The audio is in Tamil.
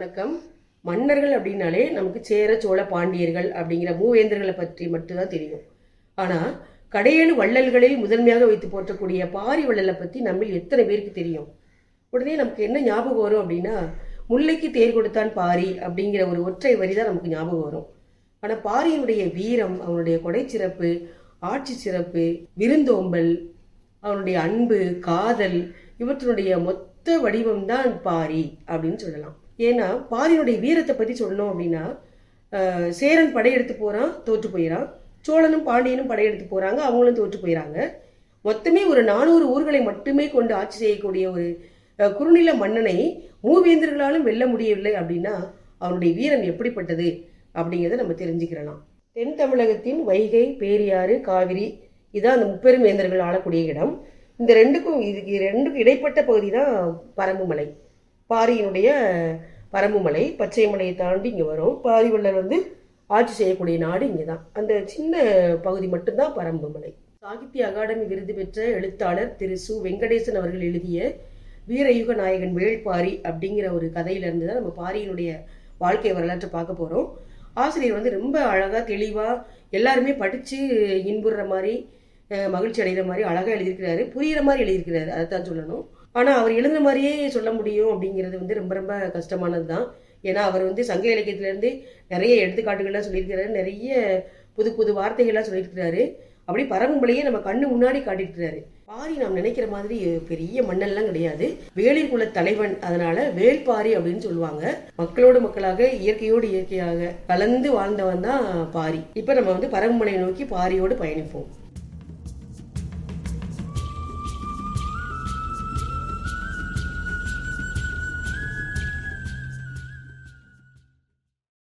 வணக்கம். மன்னர்கள் அப்படின்னாலே நமக்கு சேர சோழ பாண்டியர்கள் அப்படிங்கிற மூவேந்தர்களை பற்றி மட்டும்தான் தெரியும். ஆனா கடையேழு வள்ளல்களில் முதன்மையாக வைத்து போற்றக்கூடிய பாரி வள்ளலை பத்தி நம்மில் எத்தனை பேருக்கு தெரியும்? உடனே நமக்கு என்ன ஞாபகம் வரும் அப்படின்னா முல்லைக்கு தேர் கொடுத்தான் பாரி அப்படிங்கிற ஒரு ஒற்றை வரி தான் நமக்கு ஞாபகம் வரும். ஆனா பாரியினுடைய வீரம் அவனுடைய கொடை சிறப்பு ஆட்சி சிறப்பு விருந்தோம்பல் அவனுடைய அன்பு காதல் இவற்றினுடைய மொத்த வடிவம் தான் பாரி அப்படின்னு சொல்லலாம். ஏன்னா பாரியினுடைய வீரத்தை பற்றி சொல்லணும் அப்படின்னா சேரன் படையெடுத்து போகிறான் தோற்று போயிறான். சோழனும் பாண்டியனும் படையெடுத்து போகிறாங்க அவங்களும் தோற்று போயிறாங்க. மொத்தமே ஒரு நானூறு ஊர்களை மட்டுமே கொண்டு ஆட்சி செய்யக்கூடிய ஒரு குறுநில மன்னனை மூவேந்தர்களாலும் வெல்ல முடியவில்லை அப்படின்னா அவனுடைய வீரம் எப்படிப்பட்டது அப்படிங்கிறத நம்ம தெரிஞ்சுக்கிறலாம். தென் தமிழகத்தின் வைகை பேரியாறு காவிரி இதான் அந்த முப்பெரும் வேந்தர்கள் ஆளக்கூடிய இடம். இந்த ரெண்டுக்கும் இதுக்கு ரெண்டுக்கும் இடைப்பட்ட பகுதி தான் பரம்புமலை பாரியினுடைய பரம்புமலை பச்சை மலையை தாண்டி இங்கே வரும். பாரி வள்ளல் வந்து ஆட்சி செய்யக்கூடிய நாடு இங்கே தான் அந்த சின்ன பகுதி மட்டும்தான் பரம்புமலை. சாகித்ய அகாடமி விருது பெற்ற எழுத்தாளர் திரு சு. வெங்கடேசன் அவர்கள் எழுதிய வீரயுக நாயகன் வேள்பாரி அப்படிங்கிற ஒரு கதையிலிருந்து தான் நம்ம பாரியினுடைய வாழ்க்கை வரலாற்றை பார்க்க போகிறோம் ஆசிரியர் வந்து ரொம்ப அழகாக தெளிவாக எல்லாருமே படித்து இன்புறுற மாதிரி மகிழ்ச்சி அடைகிற மாதிரி அழகாக எழுதியிருக்கிறாரு. புரிகிற மாதிரி எழுதியிருக்கிறாரு. அதை தான் சொல்லணும். ஆனால் அவர் எழுதுன மாதிரியே சொல்ல முடியும் அப்படிங்கிறது வந்து ரொம்ப ரொம்ப கஷ்டமானது தான் ஏன்னா அவர் வந்து சங்க இலக்கியத்திலேருந்து நிறைய எடுத்துக்காட்டுகள்லாம் சொல்லியிருக்கிறாரு நிறைய புது புது வார்த்தைகள்லாம் சொல்லியிருக்கிறாரு. அப்படி பரம்பலையே நம்ம கண்ணு முன்னாடி காட்டியிருக்கிறாரு. பாரி நாம் நினைக்கிற மாதிரி பெரிய மண்ணெல்லாம் கிடையாது. வேளிர் குல தலைவன் அதனால வேள்பாரி அப்படின்னு சொல்லுவாங்க. மக்களோடு மக்களாக இயற்கையோடு இயற்கையாக கலந்து வாழ்ந்தவன் தான் பாரி. இப்ப நம்ம வந்து பரம்புமலையை நோக்கி பாரியோடு பயணிப்போம்.